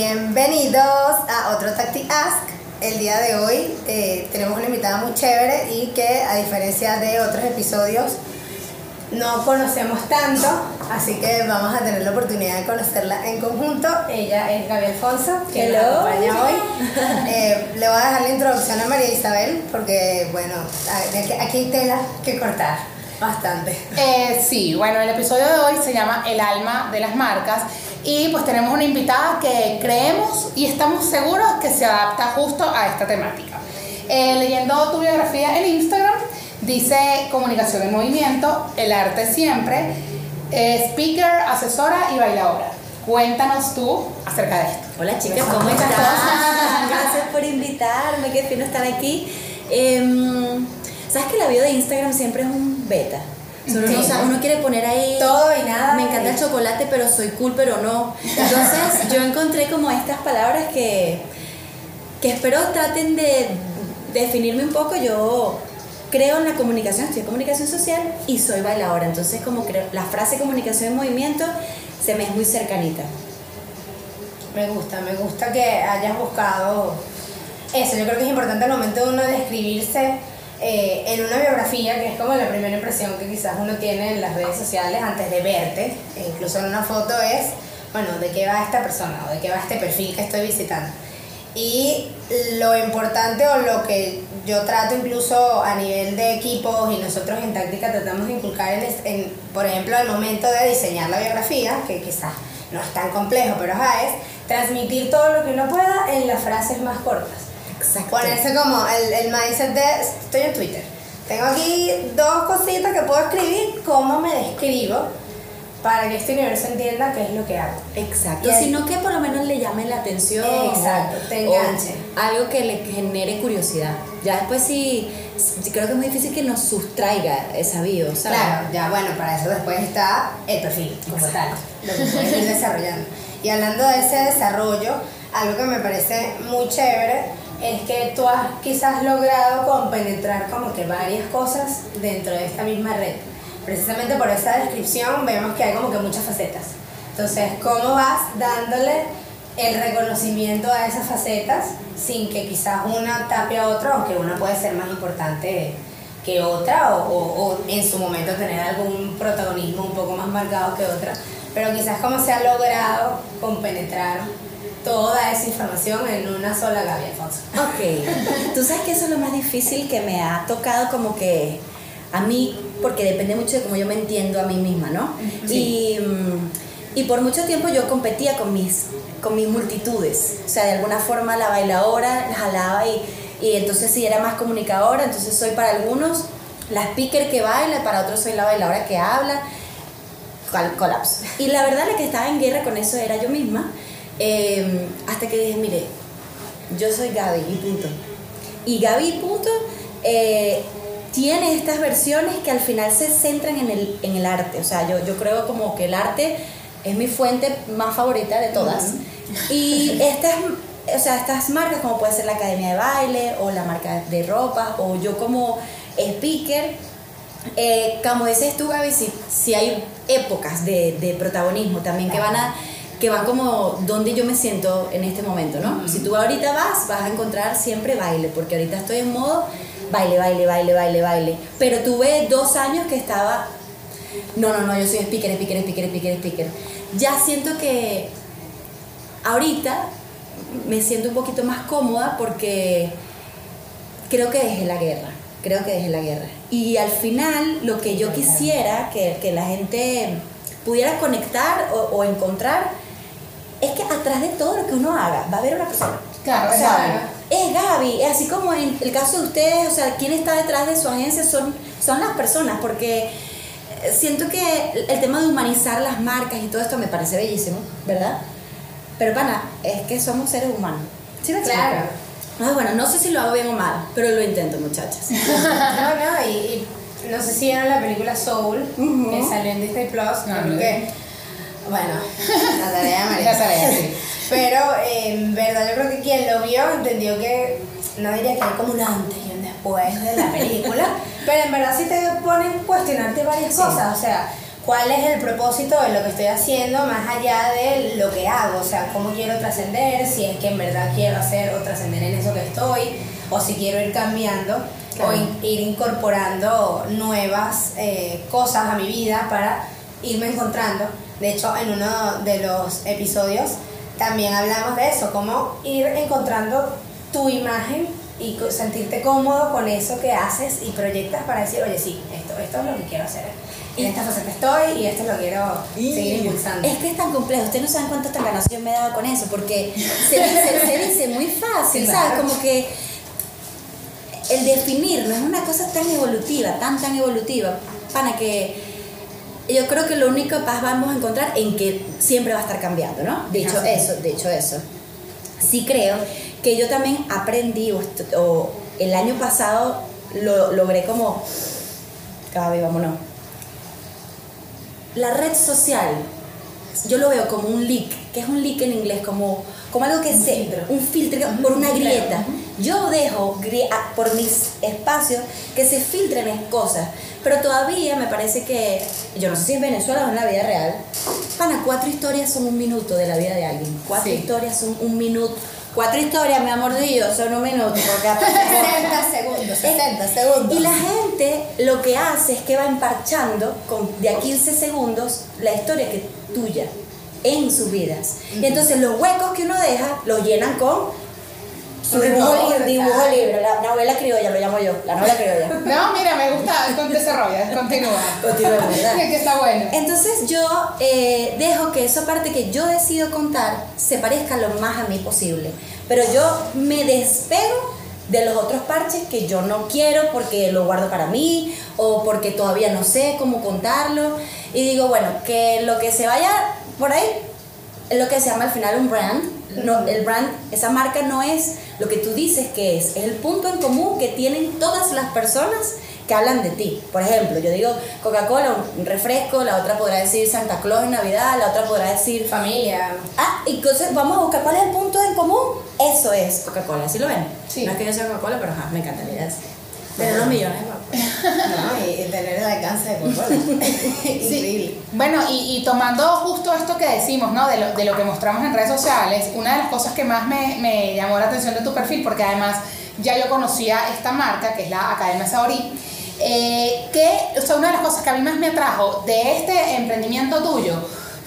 Bienvenidos a otro Tacti Ask. El día de hoy eh, tenemos una invitada muy chévere y que a diferencia de otros episodios no conocemos tanto, así que vamos a tener la oportunidad de conocerla en conjunto. Ella es Gaby Alfonso, que nos acompaña hoy. Eh, le voy a dejar la introducción a María Isabel porque, bueno, aquí- aquí hay tela que cortar, bastante. Eh, sí, bueno, el episodio de hoy se llama El alma de las marcas y pues tenemos una invitada que creemos y estamos seguros que se adapta justo a esta temática. Eh, leyendo tu biografía en Instagram, dice comunicación en movimiento, el arte siempre, eh, speaker, asesora y bailadora. Cuéntanos tú acerca de esto. Hola chicas, ¿cómo están? Gracias por invitarme, qué fino estar aquí. Em, ¿Sabes que la bio de Instagram siempre es un beta? Solo uno, Ok. o sea, uno quiere poner ahí Todo y nada. Me encanta el chocolate, pero soy cool, pero no. Entonces yo encontré como estas palabras que, que espero traten de definirme un poco. Yo creo en la comunicación, estudié comunicación social y soy bailadora. Entonces como creo, la frase comunicación en movimiento se me es muy cercanita. Me gusta, me gusta que hayas buscado eso. Yo creo que es importante al momento de uno describirse eh, en una biografía, que es como la primera impresión que quizás uno tiene en las redes sociales antes de verte, e incluso en una foto, es, bueno, de qué va esta persona o de qué va este perfil que estoy visitando. Y lo importante o lo que yo trato incluso a nivel de equipos y nosotros en táctica tratamos de inculcar en, por ejemplo, al momento de diseñar la biografía, que quizás no es tan complejo, pero es transmitir todo lo que uno pueda en las frases más cortas. Exacto. Ponerse como el, el mindset de estoy en Twitter. Tengo aquí dos cositas que puedo escribir, cómo me describo para que este universo entienda qué es lo que hago. Exacto, Y el- sino que por lo menos le llame la atención. Exacto, o- te o enganche. algo que le genere curiosidad. Ya después sí, sí, creo que es muy difícil que nos sustraiga esa bio, ¿sabes? Claro, ya bueno, para eso después está el perfil como tal, lo que puedes ir desarrollando. Y hablando de ese desarrollo, algo que me parece muy chévere es que tú has quizás logrado compenetrar como que varias cosas dentro de esta misma red. Precisamente por esa descripción vemos que hay como que muchas facetas. Entonces, ¿cómo vas dándole el reconocimiento a esas facetas sin que quizás una tape a otra, aunque una puede ser más importante que otra o, o- o en su momento tener algún protagonismo un poco más marcado que otra, pero quizás cómo se ha logrado compenetrar toda esa información en una sola Gaby Alfonso. Ok, tú sabes que eso es lo más difícil que me ha tocado como que a mí, porque depende mucho de cómo yo me entiendo a mí misma, ¿no? Y, mm, y por mucho tiempo yo competía con mis, con mis multitudes, o sea, de alguna forma la bailadora jalaba y, y entonces si era más comunicadora, entonces soy para algunos la speaker que baila, para otros soy la bailadora que habla, col- colapso. Y la verdad la que estaba en guerra con eso era yo misma, eh, hasta que dije, mire, yo soy Gaby y punto. Y Gaby punto eh, tiene estas versiones que al final se centran en el, en el arte. O sea, yo, yo creo como que el arte es mi fuente más favorita de todas. Y estas, o sea, estas marcas como puede ser la Academia de Baile o la marca de ropa o yo como speaker, eh, como dices tú, Gaby, si, si hay épocas de, de protagonismo también que van a que van como donde yo me siento en este momento, ¿no? Si tú ahorita vas, vas a encontrar siempre baile, porque ahorita estoy en modo baile, baile, baile, baile, baile. Pero tuve dos años que estaba, no, no, no, yo soy speaker, speaker, speaker, speaker, speaker. Ya siento que ahorita me siento un poquito más cómoda porque creo que dejé la guerra, creo que dejé la guerra. Y al final lo que yo quisiera que, que la gente pudiera conectar o, o encontrar es que atrás de todo lo que uno haga va a haber una persona. Claro, o es sea, Gaby. es Gaby, es así como en el caso de ustedes, o sea, quién está detrás de su agencia son, son las personas, porque eh, siento que el- tema de humanizar las marcas y todo esto me parece bellísimo, ¿verdad? Pero pana, es que somos seres humanos. ¿Sí me? Claro. Ah, bueno, no sé si lo hago bien o mal, pero lo intento, muchachas. No, no, y, y no sé si vieron la película Soul, Ujú. que salió en Disney Plus, No, creo no. que, bueno, la tarea de María. La tarea, sí. Pero eh, en verdad yo creo que quien lo vio entendió que, no diría que hay como un antes y un después de la película, pero en verdad sí te ponen cuestionarte varias cosas, o sea, cuál es el propósito de lo que estoy haciendo más allá de lo que hago, o sea, cómo quiero trascender, si es que en verdad quiero hacer o trascender en eso que estoy, o si quiero ir cambiando Claro. o in- ir incorporando nuevas eh, cosas a mi vida para irme encontrando. De hecho, en uno de los episodios también hablamos de eso, cómo ir encontrando tu imagen y sentirte cómodo con eso que haces y proyectas para decir, oye, sí, esto, esto es lo que quiero hacer. En esta faceta estoy y esto lo quiero seguir impulsando. Es que es tan complejo, ustedes no saben cuántas yo me he dado con eso, porque se dice, se dice muy fácil, Sí, ¿sabes? claro. Como que el definir no es una cosa tan evolutiva, tan, tan evolutiva, para que yo creo que lo único que vamos a encontrar en que siempre va a estar cambiando, ¿no? De hecho, Así es. eso, de hecho, eso. Sí creo que yo también aprendí, o el año pasado lo logré como, Gaby, vámonos. La red social, yo lo veo como un leak, que es un leak en inglés, como, como algo que Un se, filtro. un filtro por una grieta. Yo dejo por mis espacios que se filtren las cosas, pero todavía me parece que, yo no sé si en Venezuela o en la vida real, pana, cuatro historias son un minuto de la vida de alguien, cuatro Sí. historias son un minuto. Cuatro historias, mi amor Dios, son un minuto. Porque 60 segundos, 60 segundos. y la gente lo que hace es que va emparchando con de a 15 segundos la historia que es tuya en sus vidas. Y entonces los huecos que uno deja los llenan con su dibujo, dibujo, libre, la novela criolla, lo llamo yo, la novela criolla. No, mira, me gusta, desarrolla, continúa. ¿verdad? que está bueno. Entonces yo eh, dejo que esa parte que yo decido contar se parezca lo más a mí posible. Pero yo me despego de los otros parches que yo no quiero porque lo guardo para mí o porque todavía no sé cómo contarlo. Y digo, bueno, que lo que se vaya por ahí es lo que se llama al final un brand. No, el brand, esa marca no es lo que tú dices que es, es el punto en común que tienen todas las personas que hablan de ti. Por ejemplo, yo digo Coca-Cola, un refresco, la otra podrá decir Santa Claus en Navidad, la otra podrá decir... Familia. Ah, y entonces vamos a buscar cuál es el punto en común. Eso es Coca-Cola, ¿sí lo ven? Sí. No es que yo sea Coca-Cola, pero ajá, me encantaría. Tener los millones, No, y tener el alcance de Coca-Cola. Increíble. Bueno, y, y tomando justo esto que decimos, ¿no? De lo, de lo que mostramos en redes sociales, una de las cosas que más me, me llamó la atención de tu perfil, porque además ya yo conocía esta marca, que es la Academia Saorí, eh, que, o sea, una de las cosas que a mí más me atrajo de este emprendimiento tuyo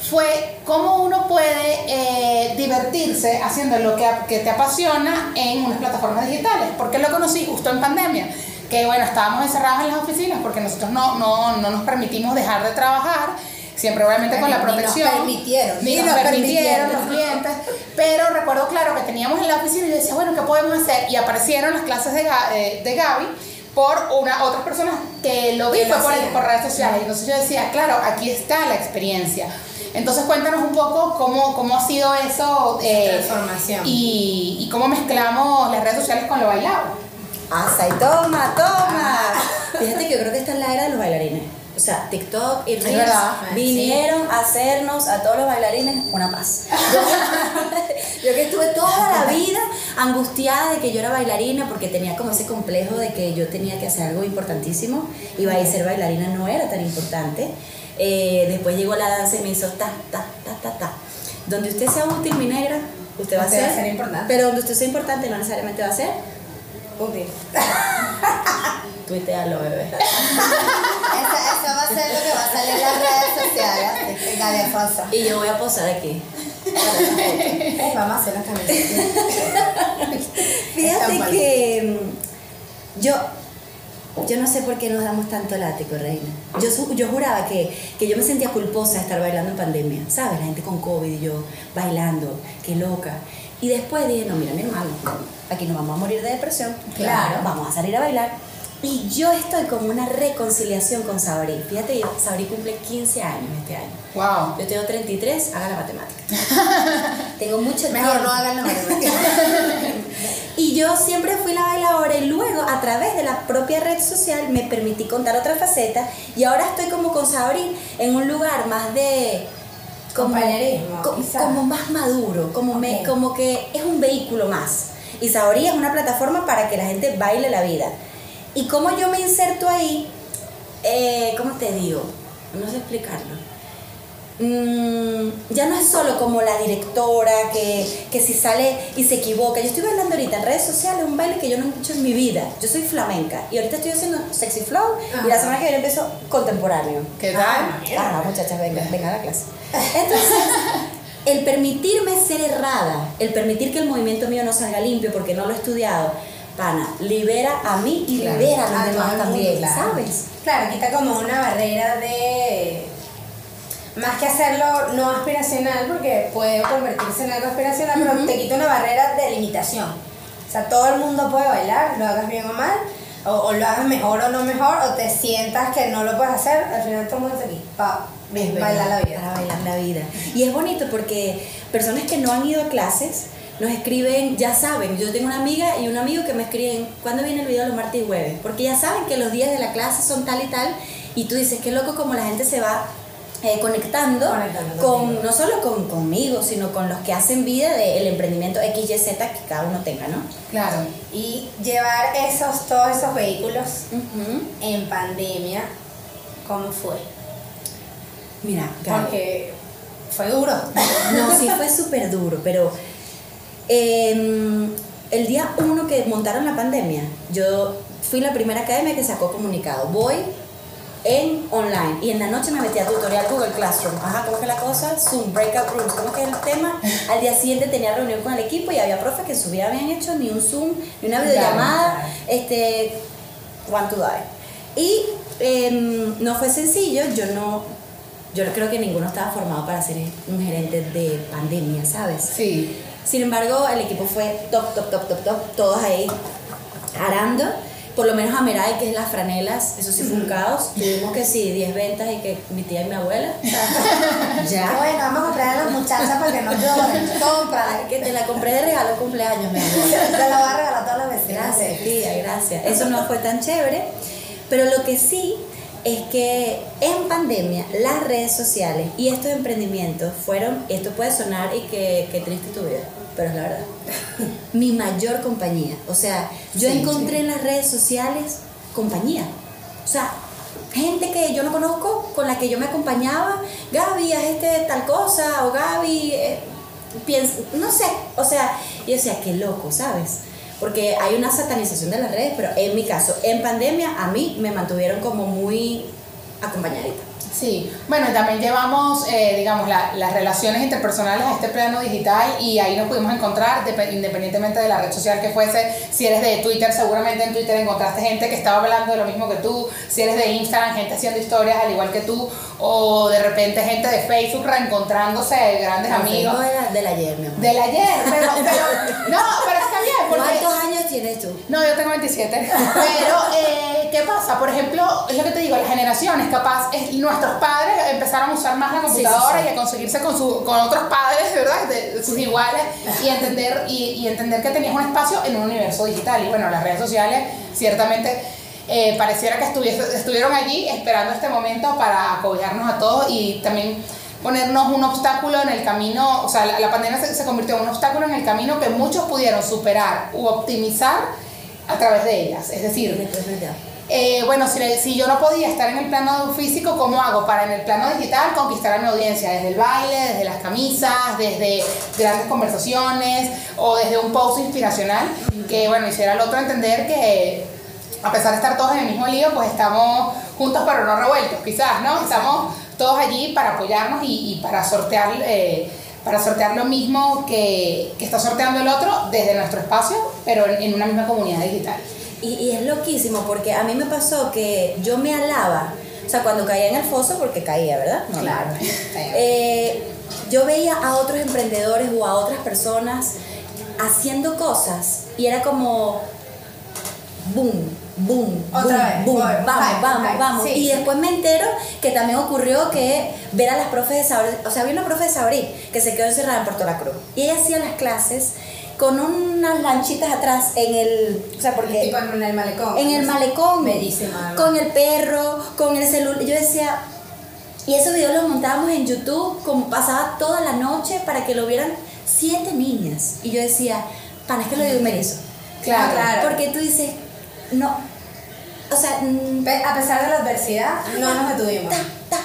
fue cómo uno puede eh, divertirse haciendo lo que, que te apasiona en unas plataformas digitales. porque lo conocí justo en pandemia? Que bueno, estábamos encerrados en las oficinas porque nosotros no, no, no nos permitimos dejar de trabajar, siempre obviamente con la Ni nos protección. permitieron, Ni nos nos permitieron los clientes. Pero recuerdo claro que teníamos en la oficina y yo decía, bueno, ¿qué podemos hacer? Y aparecieron las clases de, eh, de Gaby por una, otras personas que lo vi fue por, por redes sociales. Entonces yo decía, claro, aquí está la experiencia. Entonces cuéntanos un poco cómo, cómo ha sido eso eh, transformación. y, y cómo mezclamos las redes sociales con lo bailado. Asa y toma, toma. Fíjate que yo creo que esta es la era de los bailarines. O sea, TikTok y Reels vinieron a hacernos a todos los bailarines una paz. Yo, que estuve toda la vida angustiada de que yo era bailarina porque tenía como ese complejo de que yo tenía que hacer algo importantísimo y ser bailarina no era tan importante. Eh, después llegó la danza y me hizo ta, ta, ta, ta, ta. Donde usted sea útil, mi negra, usted va a Usted ser, va a ser importante. Pero donde usted sea importante no necesariamente va a ser. Útil. Tuitealo, bebé. Eso, eso va a ser lo que va a salir en las redes sociales. Gaby. Y yo voy a posar aquí. Ay, Vamos a hacer las camisetas. Fíjate que mm, yo, yo no sé por qué nos damos tanto látigo, reina. Yo, yo juraba que, que yo me sentía culposa de estar bailando en pandemia, ¿sabes? La gente con COVID y yo bailando, qué loca. Y después dije, no, mira, mi hermano, aquí nos vamos a morir de depresión. Claro. Vamos a salir a bailar. Y yo estoy como una reconciliación con Sabri. Fíjate, Sabri cumple 15 años este año. Wow. Yo tengo 33, haga la matemática. tengo mucho Mejor tiempo. no hagan la matemática. Y yo siempre fui la bailadora y luego a través de la propia red social me permití contar otra faceta y ahora estoy como con Sabri en un lugar más de como, Compañerismo, co- como más maduro, como, me, como que es un vehículo más. Y Sabri es una plataforma para que la gente baile la vida. Y como yo me inserto ahí, eh, ¿cómo te digo? no sé explicarlo. Mm, ya no es solo como la directora que, que si sale y se equivoca. Yo estoy bailando ahorita en redes sociales un baile que yo no he hecho en mi vida. Yo soy flamenca y ahorita estoy haciendo sexy flow y la semana que viene empiezo contemporáneo. ¿Qué tal? Ah, muchachas, venga, venga a la clase. Entonces, el permitirme ser errada, el permitir que el movimiento mío no salga limpio porque no lo he estudiado, pana, libera a mí y Claro. libera a los demás también, claro. ¿sabes? Claro, quita como una barrera de. Más que hacerlo no aspiracional, porque puede convertirse en algo aspiracional, pero te quita una barrera de limitación. O sea, todo el mundo puede bailar, lo hagas bien o mal, o, o lo hagas mejor o no mejor, o te sientas que no lo puedes hacer, al final todo el mundo está aquí, pa, Es bailar la vida. Para bailar la vida. Y es bonito porque personas que no han ido a clases nos escriben, ya saben, yo tengo una amiga y un amigo que me escriben, ¿cuándo viene el video los martes y jueves? Porque ya saben que los días de la clase son tal y tal, y tú dices, qué loco como la gente se va eh, conectando, Conectando con, no solo con, conmigo, sino con los que hacen vida del emprendimiento XYZ que cada uno tenga, ¿no? Claro. Y llevar esos, todos esos vehículos en pandemia, ¿cómo fue? Mira, Gaby, Porque fue duro. No, sí fue súper duro, pero em, el día uno que montaron la pandemia, yo fui la primera academia que sacó comunicado. Voy en online y en la noche me metí a tutorial Google Classroom. Ajá, ¿cómo que la cosa? Zoom, breakout rooms, ¿cómo es que es el tema? Al día siguiente tenía reunión con el equipo y había profes que en su vida habían hecho ni un Zoom, ni una videollamada, este, want to die. Y em, no fue sencillo, yo no, yo creo que ninguno estaba formado para ser un gerente de pandemia, ¿sabes? Sí. Sin embargo, el equipo fue top, top, top, top, top, todos ahí arando. Por lo menos a Mirai, que es las franelas, eso sí fue un caos. Tuvimos que sí, 10 ventas y que mi tía y mi abuela. ya. Bueno, vamos a comprar a las muchachas para que no lloren. Compra. Que te la compré de regalo cumpleaños, mi amor. Te la va a regalar todas las vecinas. Gracias, tía, gracias. Eso no fue tan chévere, pero lo que sí es que en pandemia las redes sociales y estos emprendimientos fueron, esto puede sonar y que, que triste tu vida, pero es la verdad, mi mayor compañía. O sea, yo Sí, encontré en las redes sociales compañía. O sea, gente que yo no conozco, con la que yo me acompañaba, Gaby, haz este tal cosa, o Gaby, eh, piensa, no sé, o sea, yo decía, qué loco, ¿sabes? Porque hay una satanización de las redes, pero en mi caso, en pandemia, a mí me mantuvieron como muy acompañadita. Sí, bueno, también llevamos, eh, digamos, la- las relaciones interpersonales a este plano digital y ahí nos pudimos encontrar, dep- independientemente de la red social que fuese. Si eres de Twitter, seguramente en Twitter encontraste gente que estaba hablando de lo mismo que tú. Si eres de Instagram, gente haciendo historias al igual que tú. O de repente gente de Facebook reencontrándose, grandes amigos. De la- del ayer, mi amor. Del ayer, pero, pero- no, pero está bien, porque... ¿Cuántos años tienes tú? No, yo tengo 27. Pero, eh, ¿qué pasa? Por ejemplo, es lo que te digo, las generaciones, capaz, es, nuestros padres empezaron a usar más la computadora sí, sí. y a conseguirse con, su, con otros padres, ¿verdad? De sus iguales y entender, y, y entender que tenías un espacio en un universo digital. Y bueno, las redes sociales ciertamente eh, pareciera que estuviese- estuvieron allí esperando este momento para acobijarnos a todos y también ponernos un obstáculo en el camino, o sea, la, la pandemia se, se convirtió en un obstáculo en el camino que muchos pudieron superar u optimizar a través de ellas. Es decir, eh, bueno, si, si yo no podía estar en el plano físico, ¿cómo hago para en el plano digital conquistar a mi audiencia? Desde el baile, desde las camisas, desde grandes conversaciones o desde un post inspiracional que, bueno, hiciera al otro entender que a pesar de estar todos en el mismo lío, pues estamos juntos pero no revueltos, quizás, ¿no? Estamos todos allí para apoyarnos y, y para sortear... eh, para sortear lo mismo que, que está sorteando el otro desde nuestro espacio, pero en, en una misma comunidad digital. Y, y es loquísimo porque a mí me pasó que yo me alaba, o sea, cuando caía en el foso, porque caía, ¿verdad? No, Claro. Eh, yo veía a otros emprendedores o a otras personas haciendo cosas y era como boom, boom, Otra boom, vez, boom, vamos, vamos, hype, vamos. sí, y después me entero que también ocurrió que ver a las profes de Sabri, o sea, había una profe de Sabri que se quedó encerrada en Puerto La Cruz y ella hacía las clases con unas lanchitas atrás en el, o sea, porque Tipo en el malecón. en el malecón, Bellísima. con el perro, con el celular. Yo decía, y esos videos los montábamos en YouTube, como pasaba toda la noche para que lo vieran siete niñas. Y yo decía, pana, es que lo digo me hizo. Claro, claro. Porque tú dices, no, o sea, mm, A pesar de la adversidad, no nos detuvimos. ta,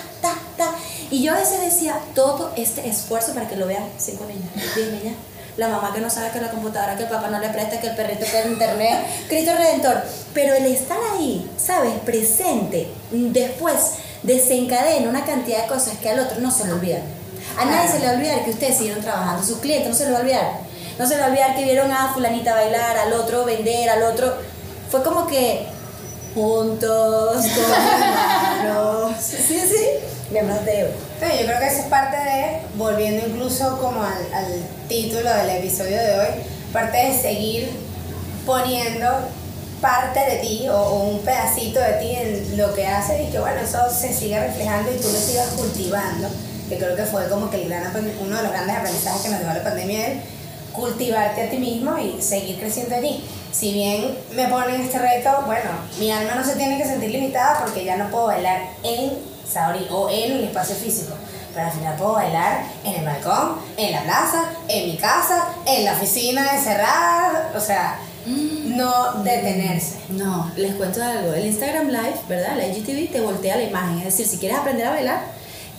ta, Y yo a veces decía, todo este esfuerzo para que lo vean cinco niñas, diez niñas. La mamá que no sabe que la computadora, que el papá no le presta, que el perrito que el internet, Cristo Redentor. Pero el estar ahí, ¿sabes? Presente, después desencadena una cantidad de cosas que al otro no se le olvidan. A nadie se le va a olvidar que ustedes siguieron trabajando, sus clientes no se les va a olvidar. No se les va a olvidar que vieron a fulanita bailar, al otro vender, al otro. Fue como que juntos, como. Sí, sí. De Pero yo creo que eso es parte de, volviendo incluso como al, al título del episodio de hoy, parte de seguir poniendo parte de ti o, o un pedacito de ti en lo que haces y que bueno, eso se siga reflejando y tú lo sigas cultivando, que creo que fue como que el gran, uno de los grandes aprendizajes que nos dejó la pandemia cultivarte a ti mismo y seguir creciendo allí. Si bien me ponen este reto, bueno, mi alma no se tiene que sentir limitada porque ya no puedo bailar en Sauri o en el espacio físico. Pero al final puedo bailar en el balcón, en la plaza, en mi casa, en la oficina encerrada, o sea, no detenerse. No, les cuento algo. El Instagram Live, ¿verdad? La IGTV te voltea la imagen. Es decir, si quieres aprender a bailar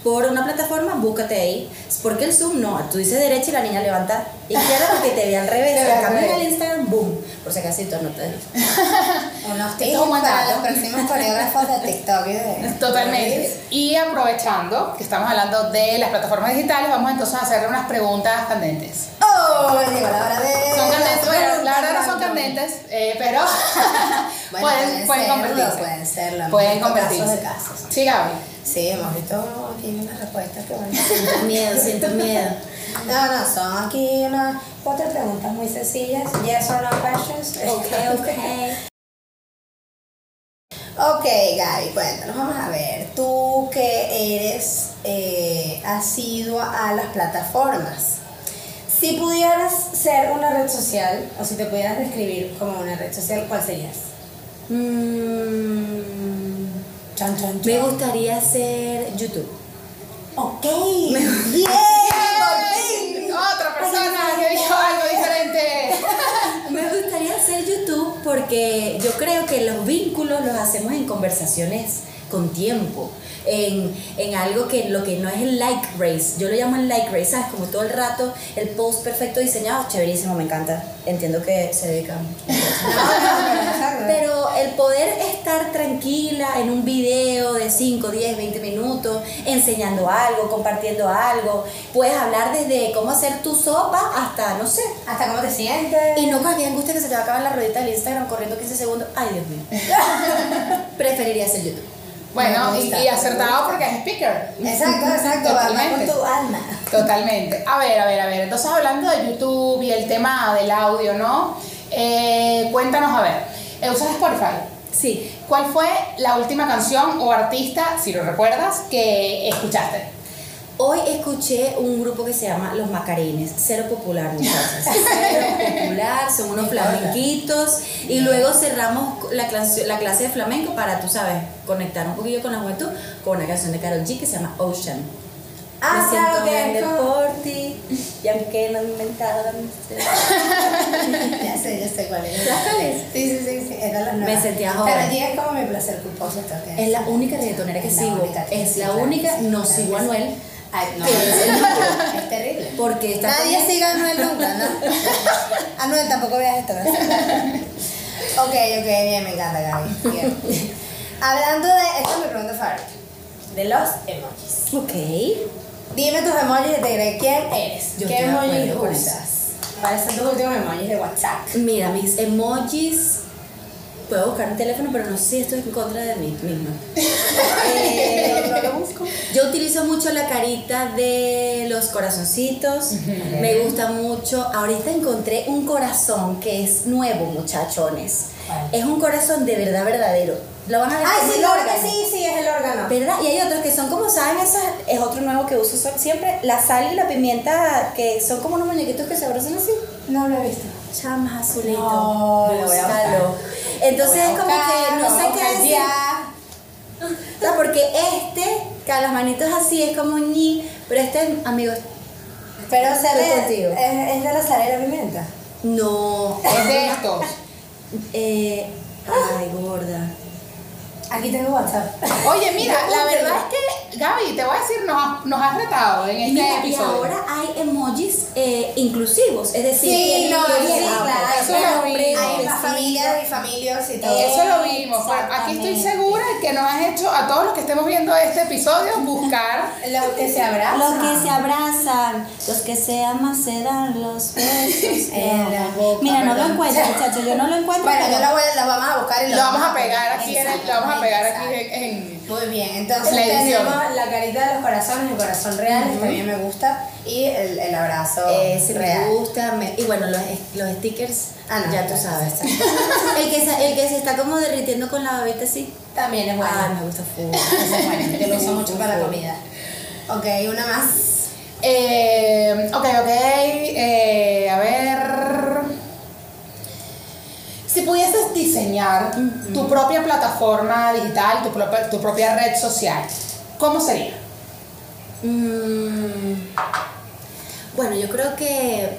por una plataforma, búscate ahí. Porque el Zoom no. Tú dices derecha y la niña levanta izquierda porque te ve al revés. Te En al Instagram, boom. Por si acaso no te Unos tips para los próximos coreógrafos de TikTok de... Totalmente. Y aprovechando que estamos hablando de las plataformas digitales, vamos entonces a hacerle unas preguntas candentes. ¡Oh! Llegó la hora de... Son candentes, bueno, la verdad no son candentes, eh, pero Bueno, pueden, pueden serlo, convertirse. Pueden hemos Pueden casos convertirse. de casos. Sí, Gaby. Sí, hemos visto aquí unas respuestas que bueno. Siento miedo, siento miedo. No, no, son aquí unas cuatro preguntas muy sencillas. Yes or no questions. Ok, ok. Ok, Gaby, cuéntanos, vamos a ver. Tú que eres eh, asidua a las plataformas, si pudieras ser una red social, o si te pudieras describir como una red social, ¿cuál serías? Mm, Chan, chan, me gustaría hacer YouTube. Ok, por fin. Otra persona que dijo algo diferente. Me gustaría hacer YouTube porque yo creo que los vínculos los hacemos en conversaciones con tiempo, en, en algo que lo que no es el like race, yo lo llamo el like race, ¿sabes? Como todo el rato el post perfecto diseñado, chéverísimo, me encanta. Entiendo que se dedican. Pero el poder estar tranquila en un video de 5, 10, 20 minutos, enseñando algo, compartiendo algo, puedes hablar desde cómo hacer tu sopa hasta, no sé, ¿Hasta cómo te sientes? y no con aquella angustia que se te va a acabar la ruedita del Instagram corriendo 15 segundos. Ay, Dios mío. Preferiría hacer YouTube. Bueno, y, acertado porque es speaker. Exacto, exacto, con Totalmente. tu alma. Totalmente. A ver, a ver, a ver. Entonces, hablando de YouTube y el tema del audio, ¿no? Eh, cuéntanos, a ver. eh, ¿Usas Spotify? Sí. ¿Cuál fue la última canción o artista, si lo recuerdas, que escuchaste? Hoy escuché un grupo que se llama Los Macarines, cero popular, muchachas. Cero popular, son unos flamenquitos. Y luego cerramos la clase, la clase de flamenco para, tú sabes, conectar un poquillo con la juventud con una canción de Karol G que se llama Ocean. Ah, Me siento claro que grande por ti, y aunque no he inventado la. Ya sé, ya sé cuál es. ¿Sabes? Sí, sí, sí, sí, era la nueva. Me sentía joven. Pero allí es como mi placer culposo. que Es la única reggaetonera que la sigo. que Es la única, que no sigo a que. Anuel. Ay, no, es es terrible. Porque está Nadie con- siga a Anuel nunca, ¿no? Anuel tampoco veas esto. ¿verdad? ok, ok, bien, me encanta, Gaby. Bien. Hablando de, esta es mi pregunta favorita, de los emojis. Ok. Dime tus emojis y te diré quién eres. Yo ¿Qué emojis usas? ¿Cuáles son tus últimos emojis de WhatsApp? Mira, mis emojis. Puedo buscar mi teléfono, pero no sé si estoy en contra de mí misma. Eh, No lo busco. yo utilizo mucho la carita de los corazoncitos. Me gusta mucho. Ahorita encontré un corazón que es nuevo, muchachones. Es un corazón de verdad verdadero. Lo van a ver Ay, como sí, el órgano. sí, sí, es el órgano. ¿Verdad? Y hay otros que son como, ¿saben? Esa es otro nuevo que uso siempre. La sal y la pimienta, que son como unos muñequitos que se abrazan así. No lo he visto. Chamas azulito. No, lo voy a. Entonces es como que no sé qué decir. ya. O sea, porque este, que a las manitos así es como ñi, pero este, amigos, Pero se ve, contigo. es, es de la sal y la pimienta. no. Es de estos. Eh, ay, gorda. Aquí tengo WhatsApp. Oye, mira, la verdad es que Gaby, te voy a decir, nos, has- nos has retado en este mira, y episodio. ahora hay emojis eh, inclusivos, es decir, Sí, no, sí, eso lo vi. hombre, Hay más familias y familias y todo. Eso lo vimos. Bueno, aquí estoy segura que nos has hecho a todos los que estemos viendo este episodio buscar. Lo que se abraza. Los que se abrazan, los que se aman se dan los besos. En la boca, Mira, no lo encuentro, muchachos, yo no lo encuentro. Bueno, pero- yo la, voy, la vamos a buscar y Lo vamos a pegar aquí en el, lo vamos a pegar aquí Exactamente. en, en- Muy bien, entonces La tenemos la carita de los corazones, el corazón real, que también me gusta, y el, el abrazo Ese me real. gusta, me- y bueno, los, los stickers, Ah, no, ya tú sabes. el, que se, el que se está como derritiendo con la babita así. También es bueno. Ah, me gusta full. Es bueno, yo lo uso mucho para la comida. Ok, una más. Eh, ok, ok. eh, a ver. Si pudieses diseñar tu propia plataforma digital, tu propia, tu propia red social, ¿cómo sería? Mm, bueno, yo creo que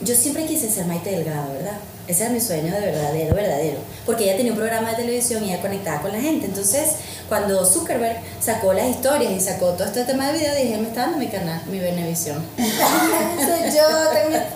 yo siempre quise ser Maite Delgado, ¿verdad? Ese era mi sueño de verdadero, verdadero. Porque ella tenía un programa de televisión y ella conectaba con la gente. Entonces, cuando Zuckerberg sacó las historias y sacó todo este tema de video, dije, me está dando mi canal, mi Benevisión. Soy yo,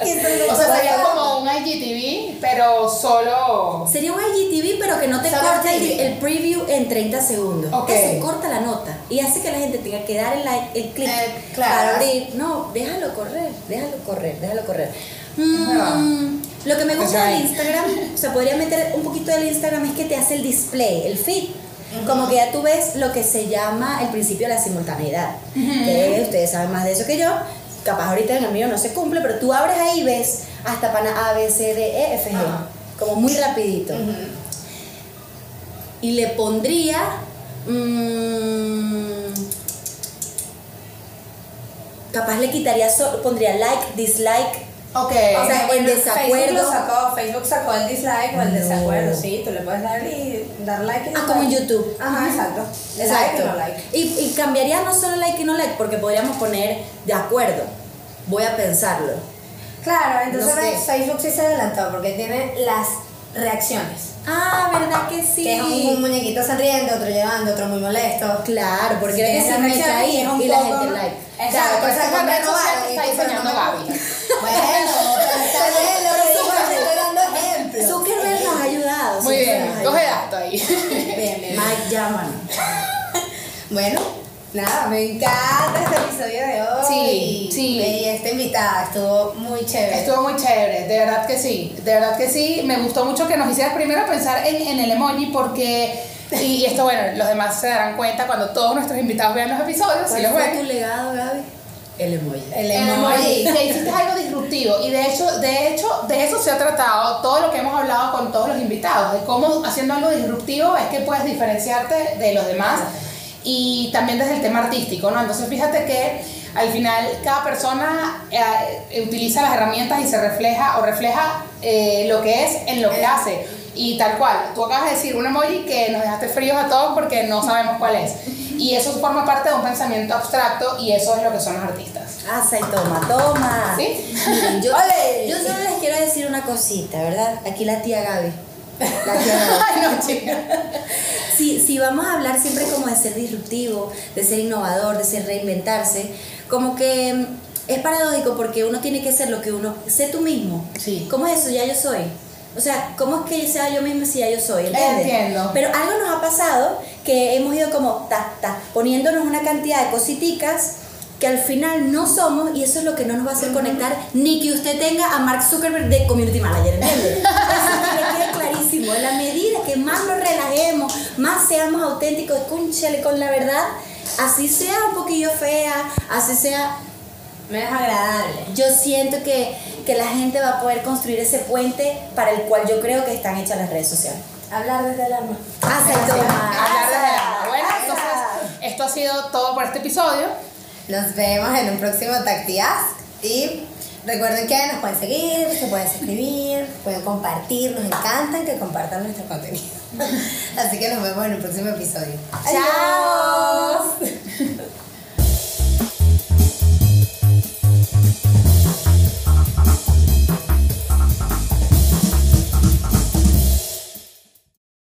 ser O sea, sería como un IGTV, pero solo. Sería un IGTV, pero que no te corta el, preview en 30 segundos. Ok. Eso corta la nota y hace que la gente tenga que dar el like, el clic Eh, claro. para abrir. No, déjalo correr, déjalo correr, déjalo correr. Mm, lo que me gusta del. Instagram, o sea, podría meter un poquito del Instagram, es que te hace el display, el feed. Como que ya tú ves lo que se llama el principio de la simultaneidad. Que ustedes saben más de eso que yo. Capaz ahorita en el mío no se cumple, pero tú abres ahí y ves hasta pana A, B, C, D, E, F, G. Como muy rapidito. Y le pondría. mm, capaz le quitaría, so- pondría like, dislike. Ok. O sea, en desacuerdo. Facebook, lo sacó, Facebook sacó el dislike o el No. desacuerdo, sí, tú le puedes dar y dar like y no Ah, como en like. YouTube. Ajá, exacto. Exacto. Like y no like. Y, y cambiaría no solo like y no like, porque podríamos poner de acuerdo. Voy a pensarlo. Claro, entonces No sé. Facebook sí se adelantó porque tiene las reacciones. Ah, ¿verdad que sí? Que es un, un muñequito sonriendo, otro llorando, otro muy molesto. Claro, porque Sí, era que se me caí es un y la gente like. Exacto, Claro, pero exacto, esa es la me red social robaron que y está tú, no me- llaman. Bueno, nada, me encanta este episodio de hoy. Sí, sí. Y esta invitada estuvo muy chévere. Estuvo muy chévere, de verdad que sí, de verdad que sí. Me gustó mucho que nos hicieras primero pensar en, en el emoji porque, y esto bueno, los demás se darán cuenta cuando todos nuestros invitados vean los episodios, si ¿Cuál los fue ven. tu legado, Gaby? El emoji. El El emoji. emoji, que hiciste algo y de hecho, de hecho, de eso se ha tratado todo lo que hemos hablado con todos los invitados, de cómo haciendo algo disruptivo es que puedes diferenciarte de los demás y también desde el tema artístico, ¿no? Entonces fíjate que al final cada persona eh, utiliza las herramientas y se refleja o refleja eh, lo que es en lo que hace. Y tal cual, tú acabas de decir un emoji que nos dejaste fríos a todos porque no sabemos cuál es. Y eso forma parte de un pensamiento abstracto y eso es lo que son los artistas. Asa y toma, toma. ¿Sí? Miren, yo, Ole. yo solo les quiero decir una cosita, ¿verdad? Aquí la tía Gaby. La tía Gaby. Ay, no, chica. si, si vamos a hablar siempre como de ser disruptivo, de ser innovador, de ser reinventarse, como que mm, es paradójico porque uno tiene que ser lo que uno, sé tú mismo. Sí. ¿Cómo es eso? Ya yo soy. O sea, ¿cómo es que sea yo mismo si ya yo soy? ¿Entiendes? Entiendo. Pero algo nos ha pasado que hemos ido como ta, ta, poniéndonos una cantidad de cositicas que al final no somos y eso es lo que no nos va a hacer conectar ni que usted tenga a Mark Zuckerberg de Community Manager, ¿entiendes? Eso que le quede clarísimo. En la medida que más nos relajemos, más seamos auténticos, cúnchale con la verdad, así sea un poquillo fea, así sea Menos agradable. yo siento que, que la gente va a poder construir ese puente para el cual yo creo que están hechas las redes sociales. Hablar desde el alma. Hablar desde el alma. Bueno, entonces, esto ha sido todo por este episodio. Nos vemos en un próximo Tacti Ask y recuerden que nos pueden seguir, se pueden suscribir, pueden compartir, nos encantan que compartan nuestro contenido. Así que nos vemos en un próximo episodio. Chao.